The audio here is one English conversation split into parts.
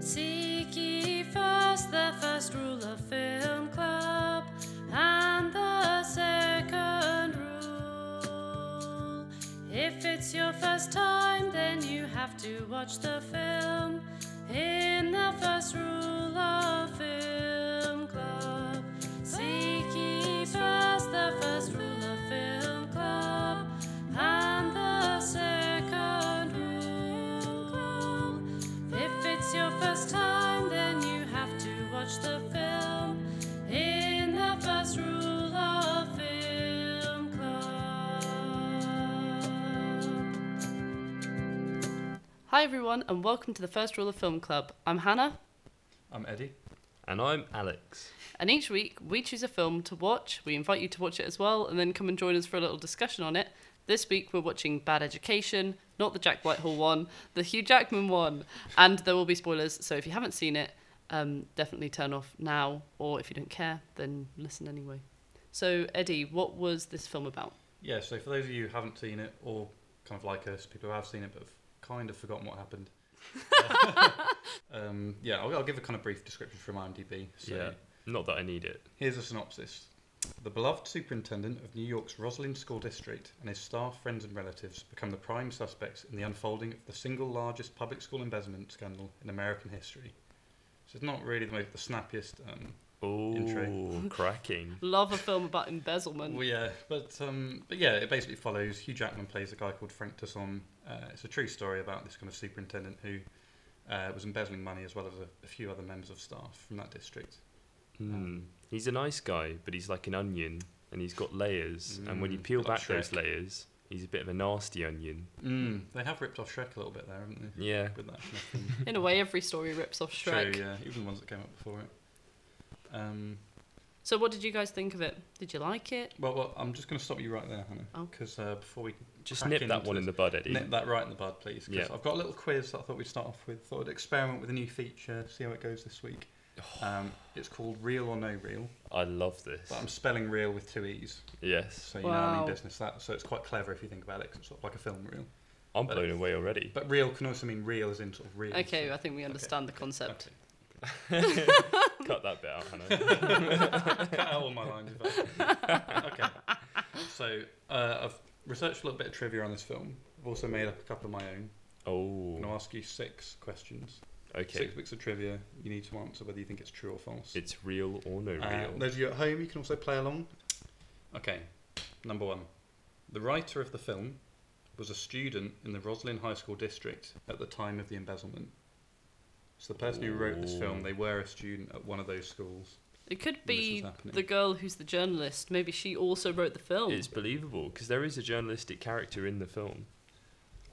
Seek first the first rule of Film Club and the second rule. If it's your first time, then you have to watch the film Hi, everyone, and welcome to the First Rule of Film Club. I'm Hannah, I'm Eddie. And I'm Alex. and each week we choose a film to watch. We invite you to watch it as well, and then come and join us for a little discussion on it. This week we're watching Bad Education, not the Jack Whitehall one, the Hugh Jackman one, and there will be spoilers. So if you haven't seen it, um, definitely turn off now, or if you don't care, then listen anyway. So Eddie, what was this film about? Yeah, so for those of you who haven't seen it, or kind of like us, people who have seen it but have kind of forgotten what happened. um, yeah, I'll, I'll give a kind of brief description from IMDb. So Yeah. Not that I need it. here's a synopsis. The beloved superintendent of New York's Roslyn School District and his staff, friends, and relatives become the prime suspects in the unfolding of the single largest public school embezzlement scandal in American history. So it's not really the, most, the snappiest um, Oh, Intro. cracking. Love a film about embezzlement. Well, yeah, but um, but yeah, it basically follows. Hugh Jackman plays a guy called Frank Tassone. Uh, it's a true story about this kind of superintendent who uh, was embezzling money as well as a, a few other members of staff from that district. Hmm. He's a nice guy, but he's like an onion, and he's got layers. and when you Mm, peel like back those layers, he's a bit of a nasty onion. Mm, they have ripped off Shrek a little bit there, haven't they? Yeah. With that kind of. In a way, every story rips off Shrek. True, yeah, even the ones that came up before it. Um, So what did you guys think of it? Did you like it? well, well, I'm just going to stop you right there, Hannah, Oh. because uh, before we Just nip that into one in the bud, Eddie. Nip that right in the bud, please. 'cause Yeah. I've got a little quiz that I thought we'd start off with. Thought I'd experiment with a new feature, see how it goes this week. Um, it's called Real or No Real, I love this. but I'm spelling real with two e's, Yes. so you know I Wow. mean business. That so it's quite clever if you think about it. 'cause it's sort of like a film reel. I'm but- blown away already. But real can also mean real as in sort of real. Okay, so- I think we understand the concept. Cut that bit out, Hannah. Cut out all my lines. If I... okay. So uh, I've researched a little bit of trivia on this film. I've also made up a couple of my own. Oh. I'm going to ask you six questions. okay. Six bits of trivia. You need to answer whether you think it's true or false. It's real or no Uh, real. those of you at home, you can also play along. Okay, number one. The writer of the film was a student in the Roslyn High School district at the time of the embezzlement. So the person who wrote this film, they were a student at one of those schools. It could be the girl who's the journalist. Maybe she also wrote the film. It's believable because there is a journalistic character in the film.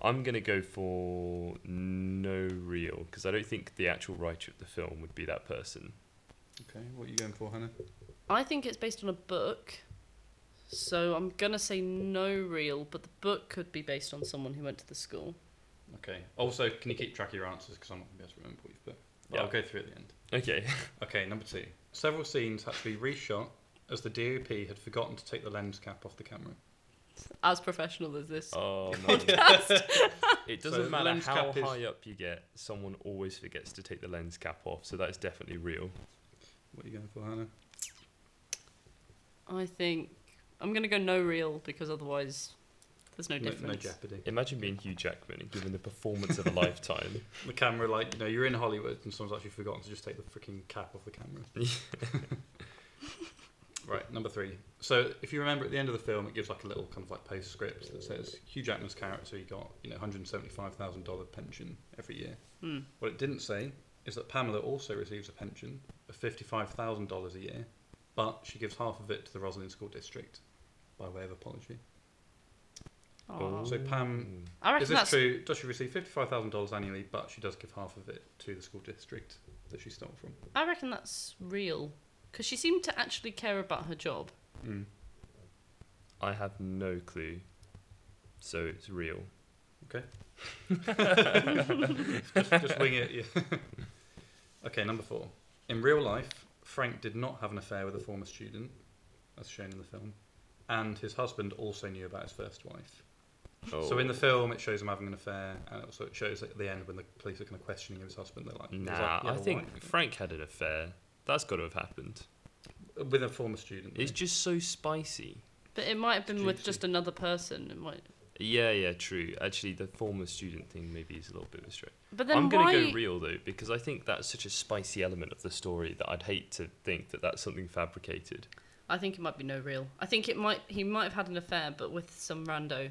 I'm gonna go for no real because I don't think the actual writer of the film would be that person. Okay, what are you going for, Hannah? I think it's based on a book. So I'm gonna say no real, but the book could be based on someone who went to the school. Okay. Also, can you keep track of your answers because I'm not going to be able to remember what you've put. But Yeah. I'll go through at the end. Okay. Okay, number two. Several scenes had to be reshot as the DOP had forgotten to take the lens cap off the camera. As professional as this. Oh no. it doesn't the matter lens how cap is- high up you get, someone always forgets to take the lens cap off. So that's definitely real. What are you going for, Hannah? I think I'm gonna go no real because otherwise there's no No, difference. no jeopardy. Imagine being Hugh Jackman and given the performance of a lifetime. The camera, like, you know, you're in Hollywood and someone's actually forgotten to just take the freaking cap off the camera. right, number three. So, if you remember at the end of the film, it gives like a little kind of like postscript that says Hugh Jackman's character, he got, you know, $175,000 pension every year. Hmm. What it didn't say is that Pamela also receives a pension of $55,000 a year, but she gives half of it to the Roslyn School District by way of apology. Aw. So Pam- I reckon Is this that's true? Does she receive fifty-five thousand dollars annually, but she does give half of it to the school district that she stole from? I reckon that's real because she seemed to actually care about her job. Mm. I have no clue. So it's real. Okay. just, just wing it. Yeah. okay, number four. In real life, Frank did not have an affair with a former student, as shown in the film, and his husband also knew about his first wife. So in the Oh. film, it shows him having an affair, and also it shows at the end when the police are kind of questioning his husband. They're like, he's Nah, like, "You I think wife?" Frank had an affair. That's got to have happened. with a former student. It's just so spicy. But it might have been with Juicy. just another person. It might. Yeah, yeah, true. Actually, the former student thing maybe is a little bit of a stretch. But then I'm gonna why? go real though because I think that's such a spicy element of the story that I'd hate to think that that's something fabricated. I think it might be no real. I think it might. He might have had an affair, but with some rando.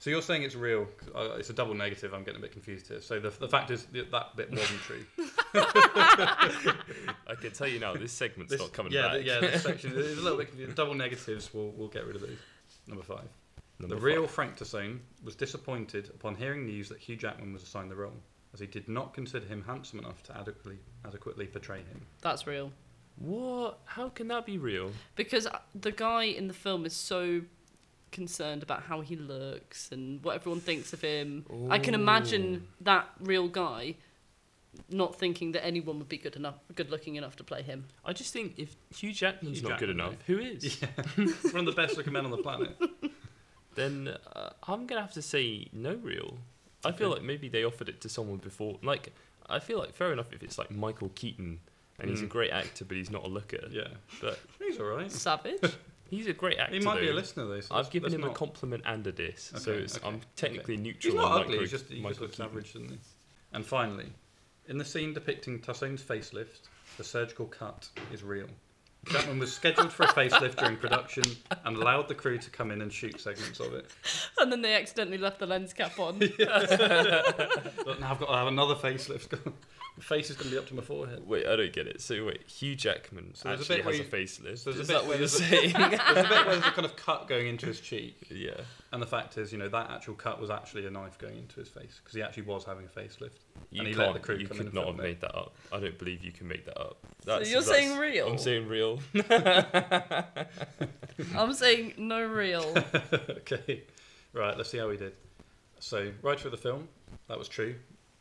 So you're saying it's real? uh, It's a double negative. I'm getting a bit confused here. So the, the fact is that, that bit wasn't true. I can tell you now, this segment's This- not coming yeah, back. the- yeah. This section is a little bit confused. Double negatives. We'll we'll get rid of these. Number five. Number the real five. Frank Tassone was disappointed upon hearing news that Hugh Jackman was assigned the role, as he did not consider him handsome enough to adequately adequately portray him. That's real. What? How can that be real? Because uh, the guy in the film is so concerned about how he looks and what everyone thinks of him. I can imagine that real guy not thinking that anyone would be good enough, good looking enough to play him. I just think if Hugh Jackman's Hugh not good enough, who is? One of the best looking men on the planet. Then uh, I'm gonna have to say no real. I feel like maybe they offered it to someone before. Like I feel like fair enough if it's like Michael Keaton and he's a Mm. great actor, but he's not a looker. Yeah, But he's all right. Savage. he's a great actor. He might be a though. listener though. So I've let's- given let's him a not- compliment and a diss, so Okay, it's, okay, I'm technically neutral. He's not on ugly. Michael, He's just, he just Michael looks Keaton. average, doesn't he? And finally, in the scene depicting Tassone's facelift, the surgical cut is real. Jackman was scheduled for a facelift during production and allowed the crew to come in and shoot segments of it. and then they accidentally left the lens cap on. But now I've got to have another facelift. The face is going to be up to my forehead. Wait, I don't get it. So wait, Hugh Jackman So there's a actually bit where has a you- facelift. so there's a Is bit that where what you're there's a- saying? There's a bit where there's a kind of cut going into his cheek, yeah. and the fact is, you know, that actual cut was actually a knife going into his face because he actually was having a facelift. You And he let can't. the crew you come in could and not film have it. made that up. I don't believe you can make that up. So you're that's- saying real? I'm saying real. I'm saying no real. okay, right. Let's see how we did. So, writer of the film, that was true.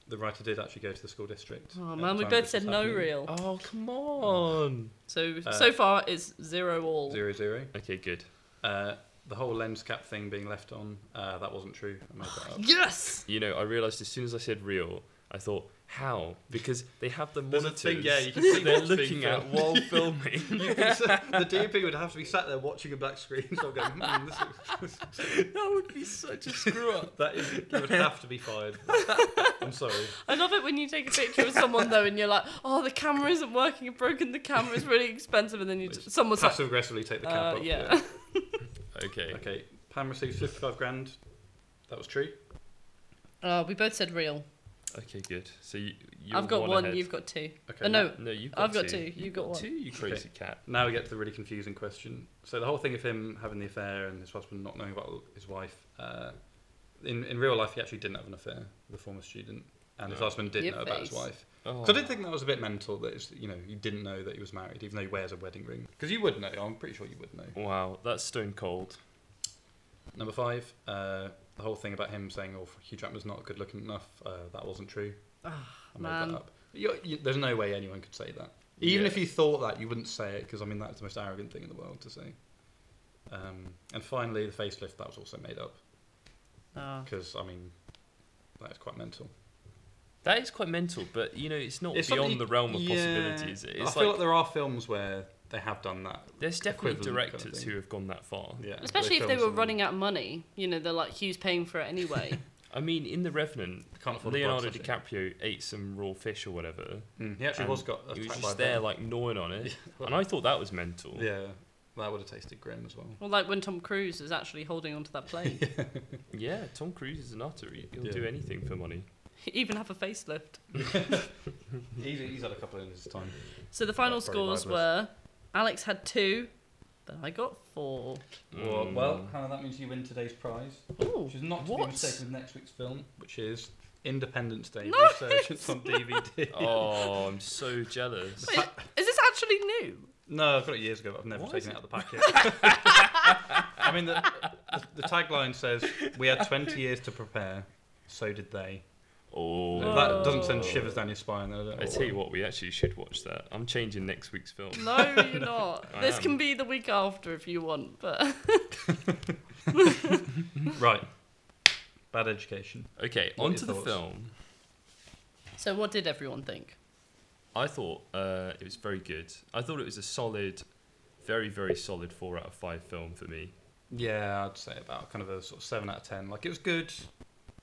The writer did actually go to the school district. Oh at man, the we time both this said was no happening. real. Oh come on. So Uh, so far it's zero all. Zero zero. Okay, good. Uh, the whole lens cap thing being left on, uh, that wasn't true. I made that up. Yes. You know, I realised as soon as I said real, I thought how because they have the There's a monitors. thing, yeah, you can see they're looking at filmed. while filming. You can the DP would have to be sat there watching a black screen, so going, this is, that would be such a screw up. that is, you would have to be fired. I'm sorry. I love it when you take a picture of someone though, and you're like, "Oh, the camera isn't working. I've broken the camera. It's really expensive." And then you, Which someone's like, aggressively take the cap uh, off. "Yeah." Okay. Okay, Pam received 55 grand. That was true. Uh, we both said real. Okay, good. So you, you're I've got one. ahead. You've got two. Okay. Uh, no, No, you've got I've got two. two, You've you've got one. two. You crazy cat. Now we get to the really confusing question. So the whole thing of him having the affair and his husband not knowing about his wife, uh, in in real life he actually didn't have an affair with a former student, and his husband did Your know about his wife. Oh. So I did think that was a bit mental that it's, you know you didn't know that he was married, even though he wears a wedding ring. Because you would know. I'm pretty sure you would know. Wow, that's stone cold. Number five, uh, the whole thing about him saying, "Oh, Hugh Jackman's not good looking enough," uh, that wasn't true. I made man. that up. you you, there's no way anyone could say that. Even Yeah. if you thought that, you wouldn't say it because I mean that's the most arrogant thing in the world to say. Um, and finally, the facelift that was also made up Ah. because I mean that is quite mental. That is quite mental, but you know, it's not It's beyond the realm of yeah. possibilities. I It's feel like like there are films where they have done that. there's definitely equivalent kind of directors who have gone that far. Yeah, Especially if they were running out of money. You know, they're like, Hugh's paying for it anyway. I mean, in The Revenant, Can't afford the Leonardo blood, DiCaprio ate some raw fish or whatever. Mm, he actually was got. He was just by there, bear. like gnawing on it, and I thought that was mental. Yeah, that would have tasted grim as well. well, like when Tom Cruise is actually holding onto that plane. Yeah, Tom Cruise is an utter. He- He'll Yeah. do anything for money. Even have a facelift. he's, he's had a couple in his time. So the final scores were Alex had two, but I got four. Well, Mm. well, Hannah, that means you win today's prize. Ooh. Which is not to What? be mistaken with next week's film, which is Independence Day No, Resurgence on DVD. Oh, I'm so jealous. Wait, is this actually new? No, I've got it years ago, but I've never Why taken it out of the packet. I mean, the, the, the tagline says, We had 20 years to prepare, so did they. Oh, that doesn't send shivers down your spine, then I don't know. I tell you what, we actually should watch that. I'm changing next week's film. No, you're not. I this am. can be the week after if you want, but Right. Bad Education. Okay, What are onto the thoughts? film. So, what did everyone think? I thought uh, it was very good. I thought it was a solid, very very solid four out of five film for me. Yeah, I'd say about kind of a sort of seven out of ten. Like it was good.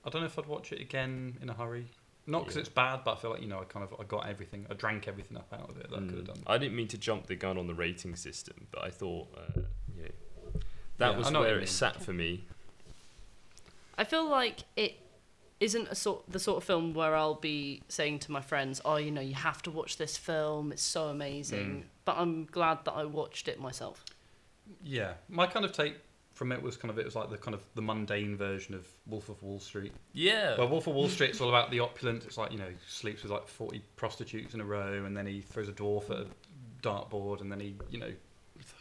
I don't know if I'd watch it again in a hurry. Not because Yeah. it's bad, but I feel like you know I kind of I got everything. I drank everything up out of it that I could have Mm. done. I didn't mean to jump the gun on the rating system, but I thought, uh, yeah, that Yeah, was I know what where it sat for me. I feel like it isn't a sort the sort of film where I'll be saying to my friends, "Oh, you know, you have to watch this film. It's so amazing." Mm. But I'm glad that I watched it myself. Yeah, my kind of take from it was kind of it was like the kind of the mundane version of Wolf of Wall Street. Yeah, Well, Wolf of Wall Street, it's all about the opulence. It's like you know, he sleeps with like forty prostitutes in a row, and then he throws a dwarf at a dartboard, and then he you know,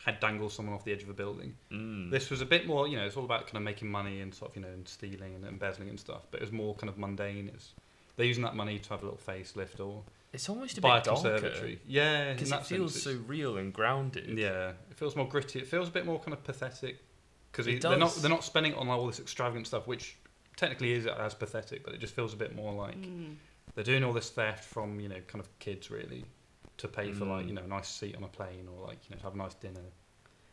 head dangles someone off the edge of a building. mm. This was a bit more, you know, it's all about kind of making money and sort of, you know, and stealing and embezzling and stuff. But it was more kind of mundane. It's they're using that money to have a little facelift or it's almost a bit darker conservatory. Yeah, because that it feels sense, so real and grounded. Yeah, it feels more gritty. It feels a bit more kind of pathetic because they're not they're not spending it on all this extravagant stuff, which technically is as pathetic, but it just feels a bit more like Mm. they're doing all this theft from you know kind of kids really to pay for like Mm. you know a nice seat on a plane or like you know to have a nice dinner.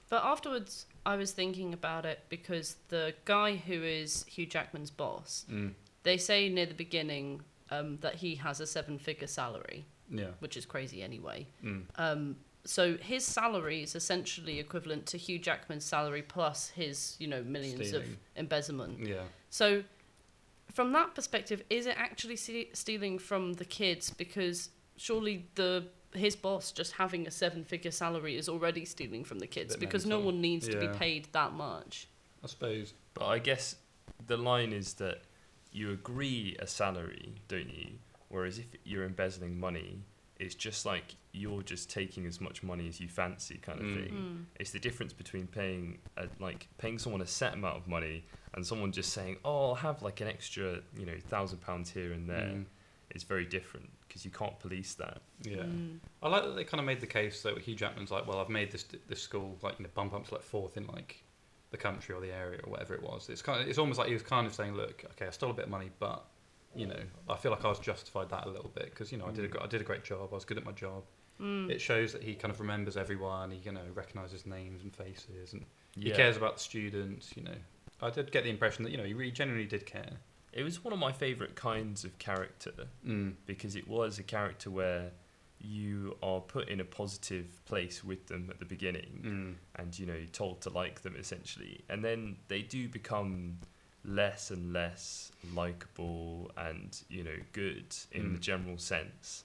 But afterwards, I was thinking about it because the guy who is Hugh Jackman's boss, Mm. they say near the beginning um, that he has a seven-figure salary, Yeah. which is crazy anyway. Mm. Um, so his salary is essentially equivalent to Hugh Jackman's salary plus his, you know, millions Stealing. of embezzlement. Yeah. So, from that perspective, is it actually ste- stealing from the kids? Because surely the his boss just having a seven-figure salary is already stealing from the kids Bit because no one needs to be paid that much. I suppose. But I guess the line is that you agree a salary, don't you? Whereas if you're embezzling money, it's just like you're just taking as much money as you fancy, kind of Mm. thing. Mm. It's the difference between paying a, like paying someone a set amount of money and someone just saying, "Oh, I'll have like an extra, you know, thousand pounds here and there." Mm. It's very different because you can't police that. Yeah. Mm. I like that they kind of made the case that Hugh Jackman's like, well, I've made this this school like you know bump up to like fourth in like the country or the area or whatever it was. It's kind of it's almost like he was kind of saying, look, okay, I stole a bit of money, but you know, I feel like I was justified that a little bit because you know I did a, gr- I did a great job. I was good at my job. Mm. It shows that he kind of remembers everyone. He you know recognizes names and faces, and he cares about the students. You know, I did get the impression that you know he really genuinely did care. It was one of my favorite kinds of character Mm. because it was a character where you are put in a positive place with them at the beginning Mm. and you know you're told to like them essentially and then they do become less and less likable and you know good in the Mm. general sense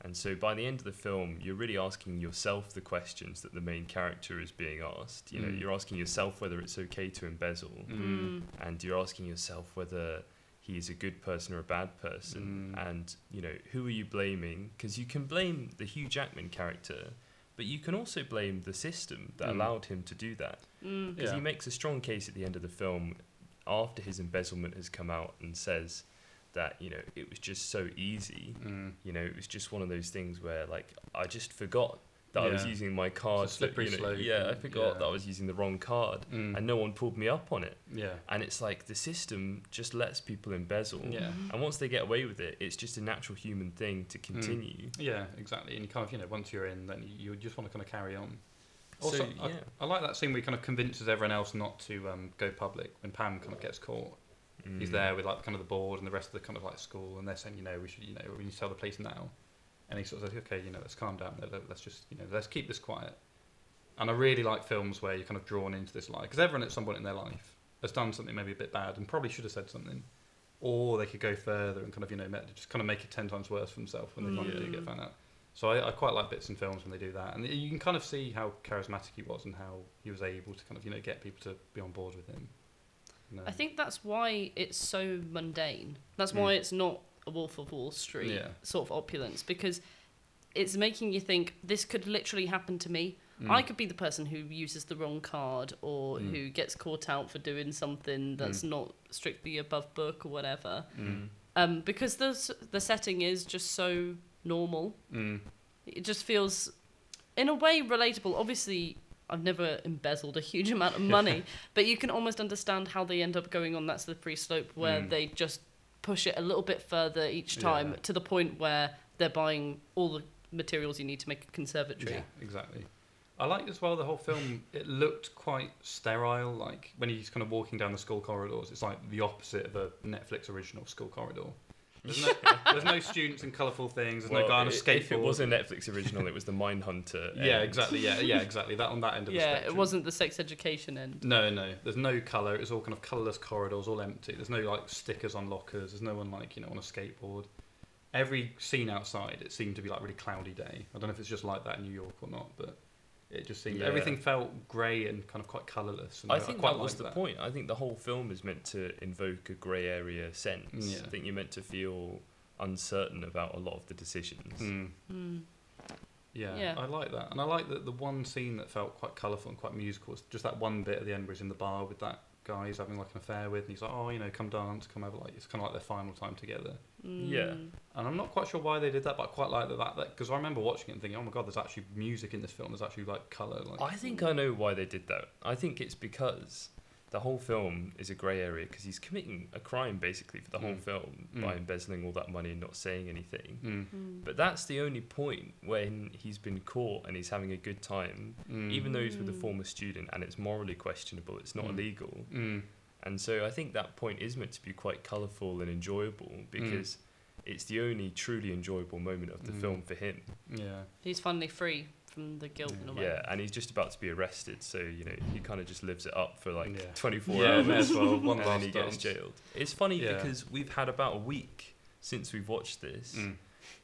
and so by the end of the film you're really asking yourself the questions that the main character is being asked you know Mm. you're asking yourself whether it's okay to embezzle Mm. and you're asking yourself whether he is a good person or a bad person Mm. and you know who are you blaming because you can blame the hugh jackman character but you can also blame the system that Mm. allowed him to do that Mm. because Yeah. he makes a strong case at the end of the film after his embezzlement has come out and says that you know it was just so easy Mm. you know it was just one of those things where like i just forgot that i was using my card that, slippery you know, slope yeah i forgot yeah. that i was using the wrong card Mm. and no one pulled me up on it yeah. and it's like the system just lets people embezzle Yeah. and once they get away with it it's just a natural human thing to continue Yeah, exactly. And you kind of, you know, once you're in, then you, you just want to kind of carry on. So, Also, I, yeah. I like that scene where he kind of convinces everyone else not to um, go public when Pam kind of gets caught. He's Mm. there with like kind of the board and the rest of the kind of like school, and they're saying, you know, we should, you know, we need to tell the police now. And he sort of says, okay, you know, let's calm down. Let- Let's just, you know, let's keep this quiet. And I really like films where you're kind of drawn into this lie because everyone at some point in their life has done something maybe a bit bad and probably should have said something, or they could go further and kind of, you know, just kind of make it ten times worse for themselves when they finally do Mm. get found out. So I, I quite like bits in films when they do that, and you can kind of see how charismatic he was and how he was able to kind of, you know, get people to be on board with him. You know? I think that's why it's so mundane. That's Mm. why it's not a Wolf of Wall Street Yeah. sort of opulence because it's making you think this could literally happen to me. Mm. I could be the person who uses the wrong card or Mm. who gets caught out for doing something that's not strictly above book or whatever. Mm. Um, because the the setting is just so normal. Mm. It just feels, in a way, relatable. Obviously, I've never embezzled a huge amount of money, but you can almost understand how they end up going on that slippery slope where Mm. they just push it a little bit further each time Yeah. to the point where they're buying all the materials you need to make a conservatory. Yeah, exactly. I liked as well the whole film. It looked quite sterile. Like when he's kind of walking down the school corridors, it's like the opposite of a Netflix original school corridor. There's no, there's no students and colourful things. There's no guy on a i- skateboard. If it was a Netflix original, it was the Mindhunter. yeah, end. exactly. Yeah, yeah, exactly. That on that end of the Yeah, spectrum. it wasn't the sex education end. No, no. There's no colour. It's all kind of colourless corridors, all empty. There's no like stickers on lockers. There's no one like you know on a skateboard. Every scene outside, it seemed to be like really cloudy day. I don't know if it's just like that in New York or not, but it just seemed Yeah. everything felt grey and kind of quite colourless. And I think quite that was the that. point. I think the whole film is meant to invoke a grey area sense. Yeah. I think you're meant to feel uncertain about a lot of the decisions. Mm. Mm. Yeah, Yeah. I like that, and I like that the one scene that felt quite colourful and quite musical was just that one bit at the end where he's in the bar with that guy he's having like an affair with, and he's like, "Oh, you know, come dance, come over." Like it's kind of like their final time together. Yeah. Mm. And I'm not quite sure why they did that, but I quite like that. That because I remember watching it and thinking, "Oh my god, there's actually music in this film. There's actually like color. Like, I think I know why they did that. I think it's because the whole film is a grey area because he's committing a crime basically for the whole Mm. film Mm. by embezzling all that money and not saying anything. Mm, Mm. But that's the only point when he's been caught and he's having a good time, mm, even though he's with a former student and it's morally questionable, it's not Mm. illegal. mm, And so I think that point is meant to be quite colourful and enjoyable because it's the only truly enjoyable moment of the Mm. film for him. yeah, He's finally free from the guilt in a way. Yeah, and he's just about to be arrested, so you know he kind of just lives it up for like Yeah. 24 Yeah, hours, as well. One and then he gets dance. jailed. It's funny Yeah. because we've had about a week since we've watched this mm,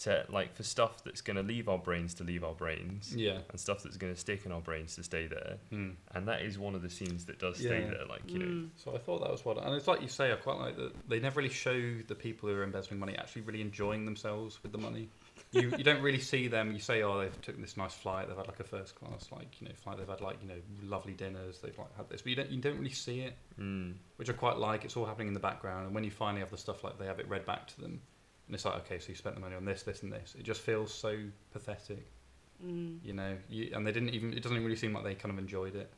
to like for stuff that's going to leave our brains to leave our brains, yeah, and stuff that's going to stick in our brains to stay there. mm. And that is one of the scenes that does stay Yeah. there. Like you know, Mm. So I thought that was what. And it's like you say, I quite like that they never really show the people who are embezzling money actually really enjoying themselves with the money. You you don't really see them. You say, oh, they've took this nice flight. They've had like a first class like you know flight. They've had like you know lovely dinners. They've like had this, but you don't you don't really see it, mm, which I quite like. It's all happening in the background, and when you finally have the stuff like they have it read back to them, and it's like okay, so you spent the money on this, this, and this. It just feels so pathetic, Mm. you know. You, and they didn't even. It doesn't really seem like they kind of enjoyed it.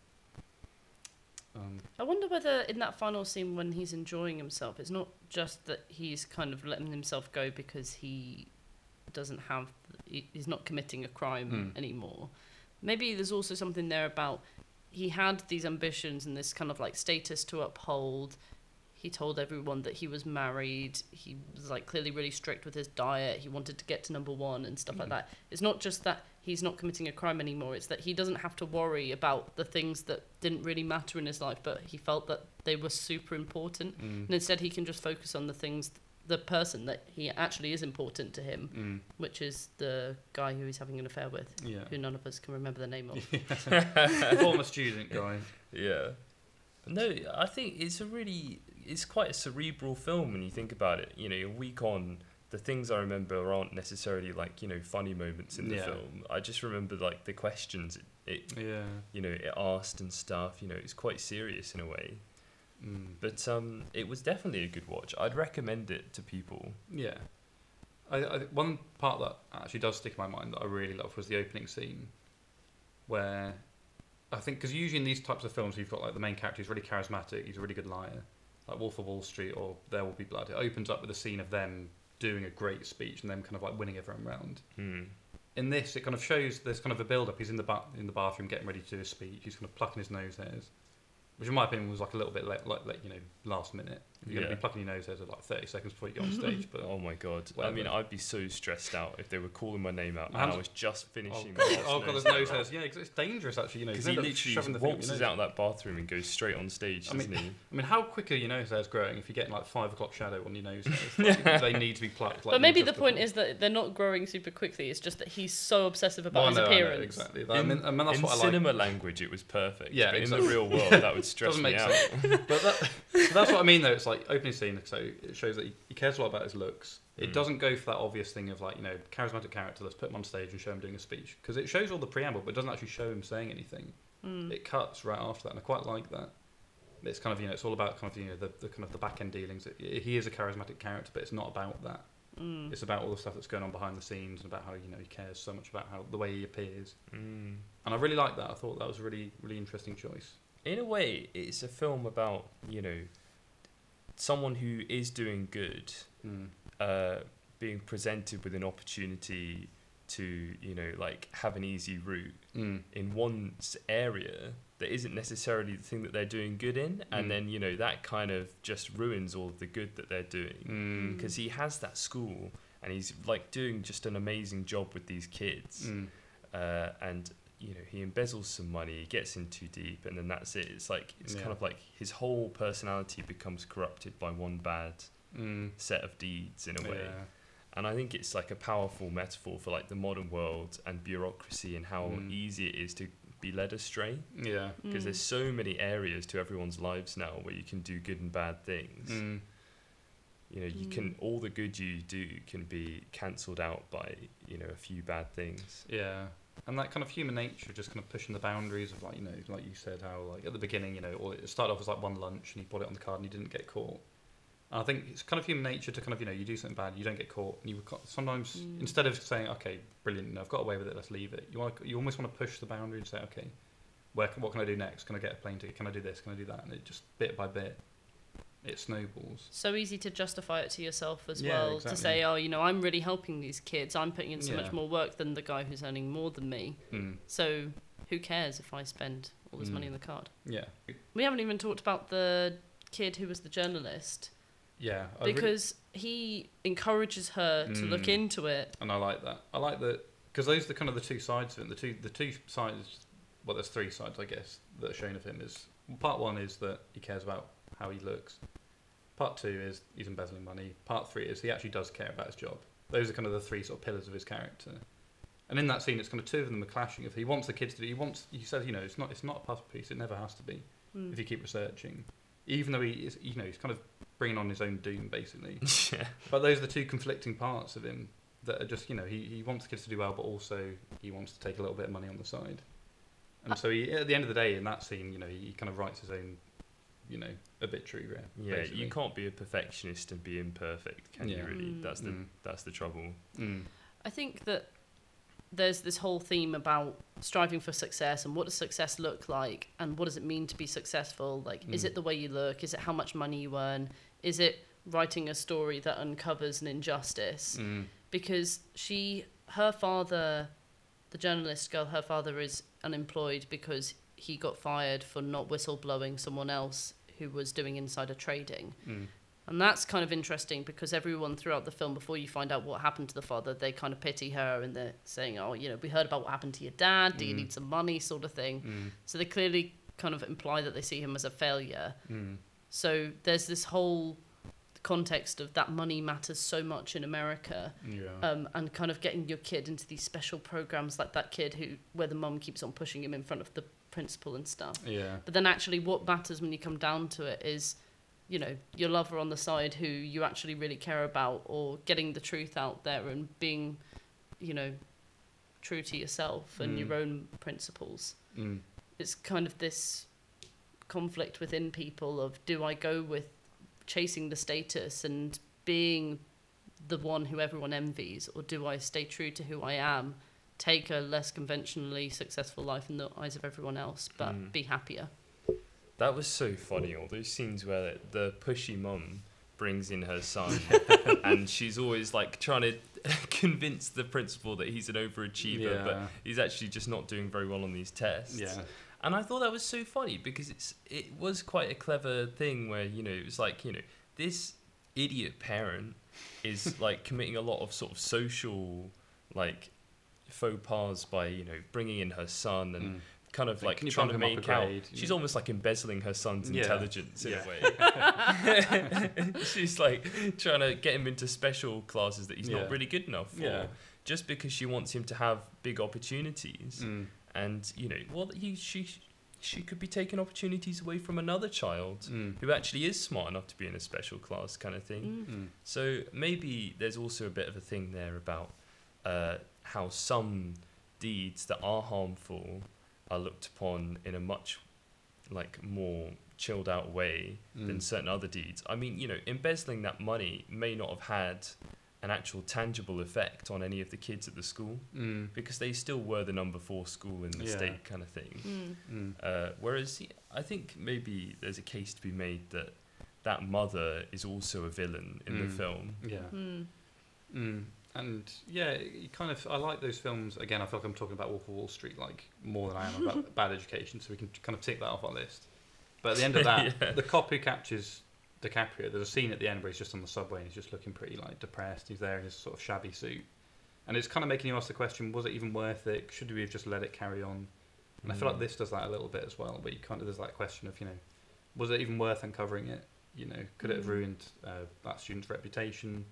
Um, I wonder whether in that final scene when he's enjoying himself, it's not just that he's kind of letting himself go because he doesn't have, he's not committing a crime Hmm. anymore. Maybe there's also something there about he had these ambitions and this kind of like status to uphold. He told everyone that he was married. He was like clearly really strict with his diet. He wanted to get to number one and stuff like Mm. that. It's not just that he's not committing a crime anymore. It's that he doesn't have to worry about the things that didn't really matter in his life, but he felt that they were super important. mm, And instead, he can just focus on the things, the person that he actually is important to him, mm, which is the guy who he's having an affair with, yeah. who none of us can remember the name of. Former student guy. yeah. No, I think it's a really, it's quite a cerebral film when you think about it. You know, a week on, the things I remember aren't necessarily like you know funny moments in the Yeah. film. I just remember like the questions it, it Yeah. you know it asked and stuff. You know, it's quite serious in a way. Mm. But um, it was definitely a good watch. I'd recommend it to people. Yeah. I, I, one part that actually does stick in my mind that I really love was the opening scene, where I think because usually in these types of films you've got like the main character is really charismatic, he's a really good liar, like Wolf of Wall Street or There Will Be Blood. It opens up with a scene of them doing a great speech and them kind of like winning everyone round. Hmm. In this, it kind of shows there's kind of a build up. He's in the ba- in the bathroom getting ready to do a speech. He's kind of plucking his nose hairs, which in my opinion was like a little bit like, like, like you know last minute. You're going to Yeah. be plucking your nose hairs at like 30 seconds before you get on stage, but Oh my god! I mean, I'd be so stressed out if they were calling my name out and Hands- I was just Oh, finishing. God, my last oh, God, nose there's nose hair. hairs. Yeah, 'cause it's dangerous actually. You know, Because he literally shoving just the thing up waltzes nose. out that bathroom and goes straight on stage, I mean- doesn't he? I mean, how quick are your nose hairs growing if you're getting like five o'clock shadow on your nose? hairs? Like, they need to be plucked. Like but maybe the point before. is that they're not growing super quickly. It's just that he's so obsessive about Well, his I know, I know, appearance. exactly. I in mean, I mean, that's in what I like. cinema language, it was perfect. Yeah, but in the real world, that would stress me out. But that's what I mean, though. It's like opening scene, so it shows that he, he cares a lot about his looks. It Mm. doesn't go for that obvious thing of like you know charismatic character. Let's put him on stage and show him doing a speech because it shows all the preamble, but it doesn't actually show him saying anything. Mm. It cuts right after that, and I quite like that. It's kind of you know it's all about kind of you know the, the kind of the back end dealings. It, he is a charismatic character, but it's not about that. Mm. It's about all the stuff that's going on behind the scenes and about how you know he cares so much about how the way he appears. Mm. And I really like that. I thought that was a really really interesting choice. In a way, it's a film about you know someone who is doing good, Mm. uh, being presented with an opportunity to you know like have an easy route Mm. in one area that isn't necessarily the thing that they're doing good in, and Mm. then you know that kind of just ruins all of the good that they're doing because he has that school and he's like doing just an amazing job with these kids, Mm. uh, and you know he embezzles some money, he gets in too deep, and then that's it. It's like it's kind of like his whole personality becomes corrupted by one bad Mm. set of deeds in a way. Yeah. And I think it's like a powerful metaphor for like the modern world and bureaucracy and how Mm. easy it is to be led astray. Yeah. Because Mm. there's so many areas to everyone's lives now where you can do good and bad things. Mm. You know, you can all the good you do can be cancelled out by you know a few bad things. Yeah. And that kind of human nature, just kind of pushing the boundaries of like you know, like you said, how like at the beginning, you know, or it started off as like one lunch and you bought it on the card and you didn't get caught. And I think it's kind of human nature to kind of you know you do something bad, you don't get caught, and you sometimes Mm. instead of saying okay, brilliant, you know, I've got away with it, let's leave it. You want you almost want to push the boundary and say okay, where can, what can I do next? Can I get a plane ticket? Can I do this? Can I do that? And it just bit by bit, it snowballs. So easy to justify it to yourself as Yeah, well. To say, oh, you know, I'm really helping these kids. I'm putting in so Yeah. much more work than the guy who's earning more than me. Mm. So who cares if I spend all this money Mm. on the card? Yeah. We haven't even talked about the kid who was the journalist Yeah. I really- because he encourages her to look Mm. into it. and I like that. I like that because those are the kind of the two sides of it. The two the two sides. Well, there's three sides, I guess, that are shown of him. Is part one is that he cares about how he looks. Part two is he's embezzling money. Part three is he actually does care about his job. Those are kind of the three sort of pillars of his character. And in that scene, it's kind of two of them are clashing. If he wants the kids to do, he wants. He says, you know, it's not. It's not a puzzle piece. It never has to be. Mm. If you keep researching, even though he is, you know, he's kind of bringing on his own doom, basically. yeah. But those are the two conflicting parts of him that are just, you know, he, he wants the kids to do well, but also he wants to take a little bit of money on the side. And Uh, so he, at the end of the day, in that scene, you know, he, he kind of writes his own, you know, obituary. Right, Yeah, basically. you can't be a perfectionist and be imperfect, can Yeah. you? Really, Mm. that's the Mm. that's the trouble. Mm. I think that there's this whole theme about striving for success and what does success look like and what does it mean to be successful like is Mm. it the way you look is it how much money you earn is it writing a story that uncovers an injustice Mm. because she her father the journalist girl her father is unemployed because he got fired for not whistleblowing someone else who was doing insider trading Mm. and that's kind of interesting because everyone throughout the film, before you find out what happened to the father, they kind of pity her and they're saying, oh, you know, we heard about what happened to your dad. Do you Mm. need some money, sort of thing. Mm. So they clearly kind of imply that they see him as a failure. Mm. So there's this whole context of that money matters so much in America, Yeah. um, and kind of getting your kid into these special programs like that kid who, where the mum keeps on pushing him in front of the principal and stuff. yeah. But then actually, what matters when you come down to it is, you know, your lover on the side who you actually really care about, or getting the truth out there and being, you know, true to yourself and Mm. your own principles. Mm. It's kind of this conflict within people of do I go with chasing the status and being the one who everyone envies, or do I stay true to who I am, take a less conventionally successful life in the eyes of everyone else, but Mm. be happier? That was so funny. All those scenes where the pushy mum brings in her son, and she's always like trying to convince the principal that he's an overachiever, but he's actually just not doing very well on these tests. Yeah. And I thought that was so funny because it's it was quite a clever thing where you know it was like you know this idiot parent is like committing a lot of sort of social like faux pas by you know bringing in her son and Mm. kind of Like, like trying to bump him up make out she's Yeah. almost like embezzling her son's Yeah. intelligence in Yeah. a way she's like trying to get him into special classes that he's not really good enough for just because she wants him to have big opportunities Mm. and you know well he she she could be taking opportunities away from another child Mm. who actually is smart enough to be in a special class kind of thing Mm. Mm. so maybe there's also a bit of a thing there about uh, how some deeds that are harmful are looked upon in a much like more chilled out way than Mm. certain other deeds. I mean, you know, embezzling that money may not have had an actual tangible effect on any of the kids at the school Mm. because they still were the number four school in the Yeah. state kind of thing. Mm. Mm. Uh, whereas I think maybe there's a case to be made that that mother is also a villain in the Mm. film. Yeah. Mm. Mm. And yeah, you kind of I like those films. Again, I feel like I'm talking about Wolf of Wall Street like more than I am about Bad Education, so we can kind of tick that off our list. But at the end of that, Yeah. the cop who captures DiCaprio, there's a scene at the end where he's just on the subway and he's just looking pretty like depressed. He's there in his sort of shabby suit, and it's kind of making you ask the question: Was it even worth it? Should we have just let it carry on? And I feel like Mm. this does that a little bit as well, where you kind of there's that question of you know, was it even worth uncovering it? You know, could it have Mm. ruined uh, that student's reputation?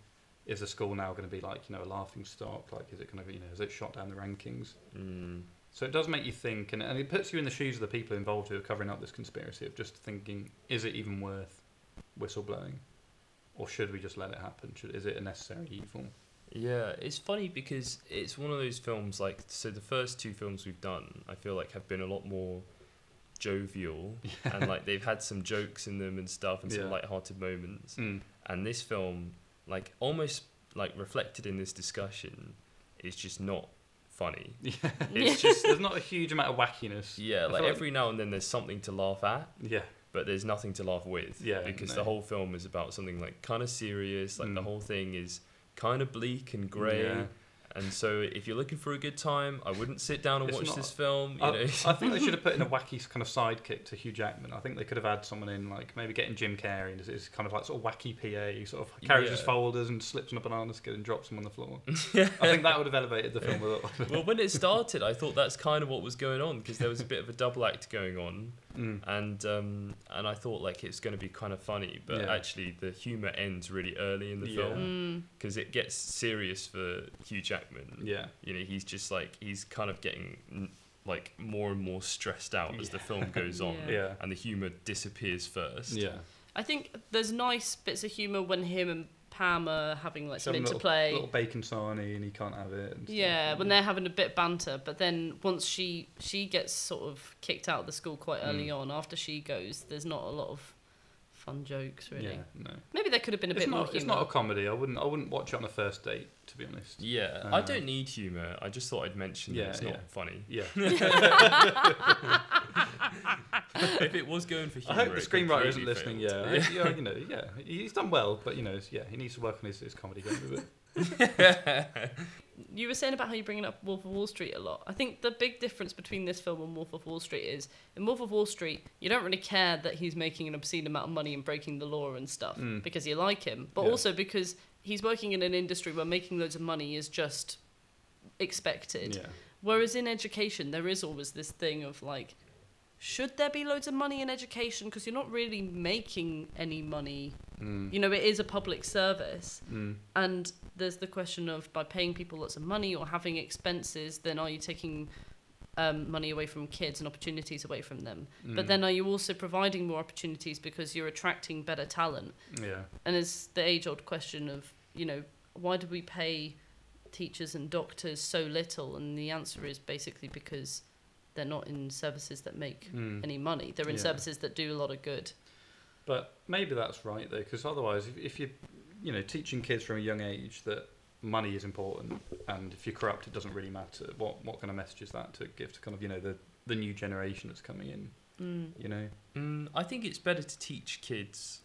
Is the school now going to be like you know a laughing stock? Like, is it going to be you know, is it shot down the rankings? Mm. So it does make you think, and, and it puts you in the shoes of the people involved who are covering up this conspiracy of just thinking, is it even worth whistleblowing, or should we just let it happen? Should, is it a necessary evil? Yeah, it's funny because it's one of those films like so the first two films we've done I feel like have been a lot more jovial and like they've had some jokes in them and stuff and some Yeah. light-hearted moments Mm. and this film like almost like reflected in this discussion is just not funny. Yeah, It's just there's not a huge amount of wackiness. yeah, like like- every now and then there's something to laugh at, Yeah, but there's nothing to laugh with. Yeah, because no. the whole film is about something like kind of serious. Like the Mm. whole thing is kind of bleak and grey. Yeah. And so, if you're looking for a good time, I wouldn't sit down and It's watch not- this film. You I, know, I think they should have put in a wacky kind of sidekick to Hugh Jackman. I think they could have had someone in like maybe getting Jim Carrey and his kind of like sort of wacky PA, sort of carries his Yeah. folders and slips on a banana skin and drops them on the floor. I think that would have elevated the film a lot. well, when it started, I thought that's kind of what was going on because there was a bit of a double act going on, Mm. and um, and I thought like it's going to be kind of funny, but Yeah. actually the humor ends really early in the Yeah. film Mm. because it gets serious for Hugh Jackman. Yeah. You know, he's just like he's kind of getting like more and more stressed out as the film goes on, Yeah. Yeah. and the humor disappears first. Yeah. I think there's nice bits of humour when him and Are having like some Some little, interplay. little bacon sarnie and he can't have it. Yeah, when they're having a bit of banter, but then once she she gets sort of kicked out of the school quite early Mm. on. After she goes, there's not a lot of fun jokes really. Yeah, no. Maybe there could have been a It's bit not, more it's not a comedy. I wouldn't. I wouldn't watch it on a first date, to be honest. Yeah, I Uh, don't need humor. I just thought I'd mention Yeah, that it's yeah. not funny. Yeah. if it was going for humour, I hope the screenwriter isn't completely listening. failed. Yeah, I yeah, you know, yeah, he's done well, but you know, yeah, he needs to work on his, his comedy game a bit. you were saying about how you're bringing up Wolf of Wall Street a lot. I think the big difference between this film and Wolf of Wall Street is in Wolf of Wall Street, you don't really care that he's making an obscene amount of money and breaking the law and stuff Mm. because you like him, but Yeah. also because he's working in an industry where making loads of money is just expected. Yeah, Whereas in education, there is always this thing of like, should there be loads of money in education? Because you're not really making any money. mm. You know, it is a public service. Mm. And there's the question of by paying people lots of money or having expenses, then are you taking um, money away from kids and opportunities away from them? But Mm. then are you also providing more opportunities because you're attracting better talent? yeah, And it's the age old question of, you know, why do we pay teachers and doctors so little? And the answer is basically because they're not in services that make Mm. any money. They're in Yeah. services that do a lot of good. But maybe that's right though, because otherwise, if, if you, you know, teaching kids from a young age that money is important, and if you're corrupt, it doesn't really matter. What what kind of message is that to give to kind of you know the the new generation that's coming in? Mm. You know, Mm, I think it's better to teach kids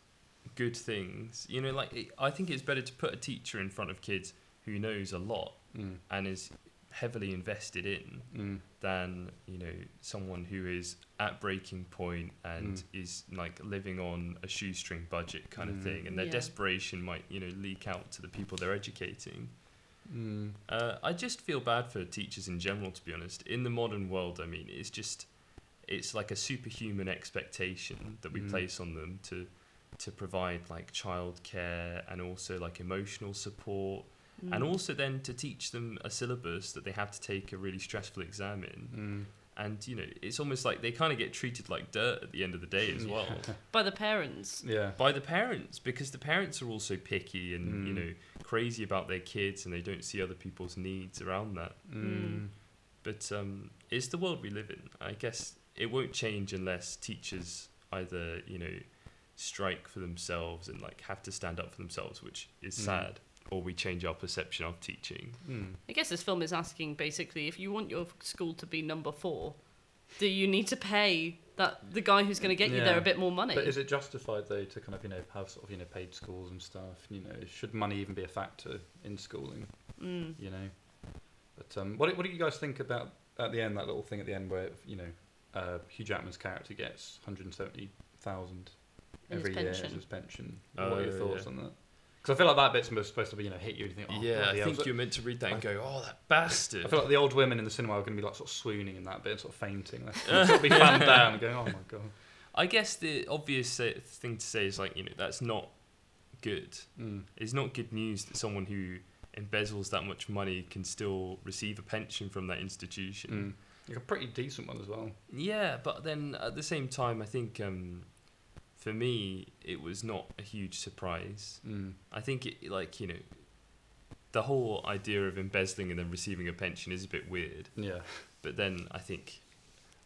good things. You know, like it, I think it's better to put a teacher in front of kids who knows a lot mm. and is heavily invested in Mm. than you know someone who is at breaking point and Mm. is like living on a shoestring budget kind of Mm. thing, and their Yeah. desperation might you know leak out to the people they're educating. Mm. Uh, I just feel bad for teachers in general, to be honest. In the modern world, I mean, it's just it's like a superhuman expectation that we Mm. place on them to to provide like childcare and also like emotional support, and Mm. also then to teach them a syllabus that they have to take a really stressful exam in. And you know, it's almost like they kind of get treated like dirt at the end of the day as well by the parents. Yeah. by the parents because the parents are also picky and you Mm. know crazy about their kids and they don't see other people's needs around that. Mm. But um, it's the world we live in. I guess it won't change unless teachers either you know strike for themselves and like have to stand up for themselves, which is Mm. sad. Or we change our perception of teaching. Mm. I guess this film is asking basically if you want your school to be number four, do you need to pay that the guy who's going to get you there a bit more money? But is it justified though to kind of you know have sort of you know paid schools and stuff? You know, should money even be a factor in schooling? Mm. You know, but um, what do- what do you guys think about at the end that little thing at the end where you know uh, Hugh Jackman's character gets 170,000 every year as pension. his pension? Oh, what are your thoughts yeah. on that? Because I feel like that bit's supposed to be you know hit you and you think oh, yeah, I think you're meant to read that and go, "Oh, that bastard." I feel like the old women in the cinema are going to be like sort of swooning in that bit, and sort of fainting. They're sort of be fanned down, and going, "Oh my god." I guess the obvious thing to say is like, you know, that's not good. Mm. It's not good news that someone who embezzles that much money can still receive a pension from that institution. Mm. Like a pretty decent one as well. Yeah, but then at the same time, I think um, for me, it was not a huge surprise. Mm. I think, it, like, you know, the whole idea of embezzling and then receiving a pension is a bit weird. Yeah. But then I think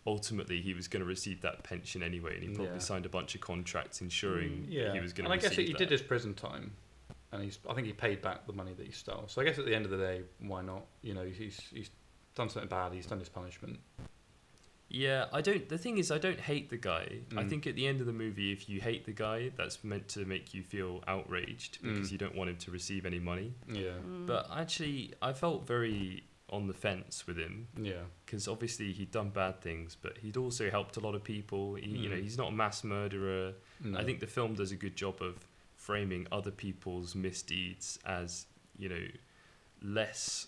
ultimately he was going to receive that pension anyway, and he probably Yeah. signed a bunch of contracts ensuring Yeah. he was going to. and I guess he that. did his prison time, and he's. I think he paid back the money that he stole. So I guess at the end of the day, why not? You know, he's he's done something bad. He's done his punishment. Yeah, I don't. The thing is, I don't hate the guy. I Mm. think at the end of the movie, if you hate the guy, that's meant to make you feel outraged because Mm. you don't want him to receive any money. Yeah. Mm. But actually, I felt very on the fence with him Yeah. because obviously he'd done bad things, but he'd also helped a lot of people. He, You know, Mm. he's not a mass murderer. No. I think the film does a good job of framing other people's misdeeds as you know less.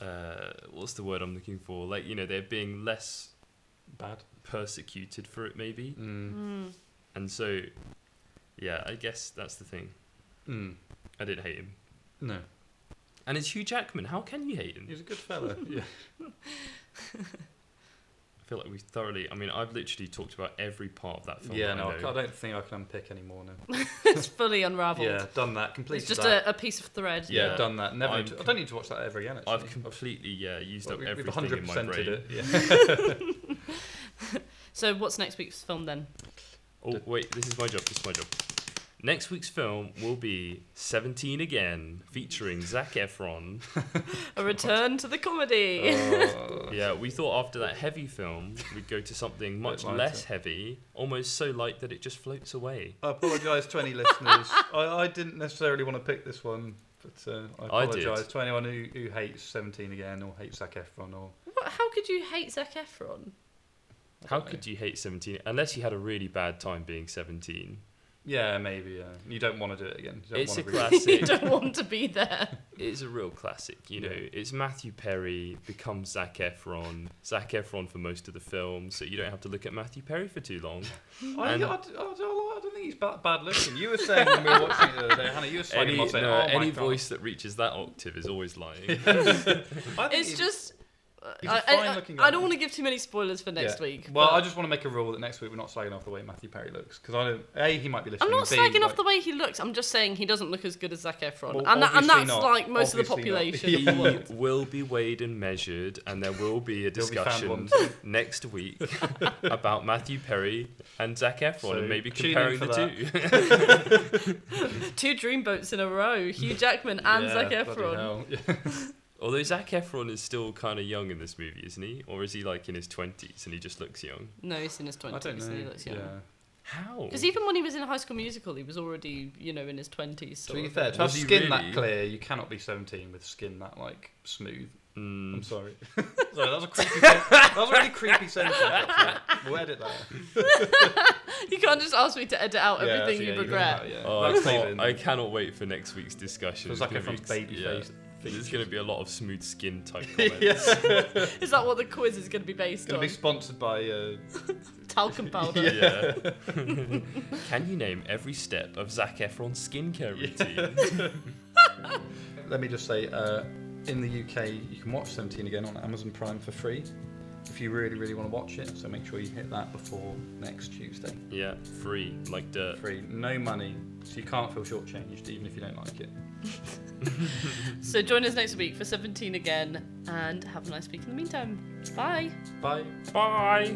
Uh, what's the word I'm looking for? Like you know, they're being less bad. persecuted for it, maybe. Mm. Mm. And so, yeah, I guess that's the thing. Mm. I didn't hate him. No. And it's Hugh Jackman. How can you hate him? He's a good fella. yeah. I feel like we thoroughly. I mean, I've literally talked about every part of that film. Yeah. that No, I I, don't think I can unpick any more now. it's fully unravelled. Yeah, done that. completely. It's just that. a, a piece of thread. yeah, Yeah. done that. Never. I'm I don't need to watch that ever again. Actually. I've completely yeah used Well, up we- we've everything in my 100%ed brain. it. Yeah. So what's next week's film then? Oh wait, this is my job. This is my job. Next week's film will be Seventeen Again, featuring Zac Efron. A return to the comedy. Oh. Yeah, we thought after that heavy film, we'd go to something much less heavy, almost so light that it just floats away. I apologise to any listeners. I, I didn't necessarily want to pick this one, but uh, I I did. apologise to anyone who, who hates Seventeen again or hates Zac Efron or. What, how could you hate Zac Efron? I How don't could you hate 17 unless you had a really bad time being 17? Yeah, maybe. Yeah, you don't want to do it again. You don't It's a wanna classic. you don't want to be there. It's a real classic, you know. Yeah. It's Matthew Perry becomes Zac Efron. Zac Efron for most of the film, so you don't have to look at Matthew Perry for too long. I, I, I, And- I, I don't think he's bad, bad looking. You were saying when we were watching it the other day, Hannah, you were saying, Any, I said, no, oh my any God. voice that reaches that octave is always lying. It's just. He's a I, I- fine-looking I, guy. don't want to give too many spoilers for next Yeah. week. Well, but I just want to make a rule that next week we're not slagging off the way Matthew Perry looks because I don't. A, he might be listening. I'm not B, slagging off the way he looks. I'm just saying he doesn't look as good as Zac Efron, Well, and, that, and that's not. like most of the Obviously not. population he of the world. will be weighed and measured, and there will be a He'll be discussion next week about Matthew Perry and Zac Efron, So and maybe comparing for the two. Two dreamboats in a row: Hugh Jackman and Yeah, Zac bloody Efron. Hell. Yeah. Although Zac Efron is still kind of young in this movie, isn't he? Or is he like in his twenties and he just looks young? No, he's in his I twenties. don't and he looks young. Yeah. How? Because even when he was in High School Musical, he was already, you know, in his twenties. To be fair, to have skin really? that clear, you cannot be 17 with skin that like smooth. Mm. I'm sorry. sorry, that was a creepy. sen- that was a really creepy sentence. Actually. We'll edit that. you can't just ask me to edit out Yeah, everything so you yeah, regret. can- yeah. Oh, I, That's can't- I cannot wait for next week's discussion. Feels It's like everyone's baby yeah. face. There's going to be a lot of smooth skin type comments. Is that what the quiz is going to be based on? Going to be sponsored by. Uh, Talcum powder. Yeah. Can you name every step of Zac Efron's skincare routine? let me just say, uh, in the UK, you can watch 17 again on Amazon Prime for free. If you really, really want to watch it, so make sure you hit that before next Tuesday. yeah, free, like dirt. Free, no money, so you can't feel shortchanged even if you don't like it. So join us next week for 17 again, and have a nice week in the meantime. Bye. Bye. Bye.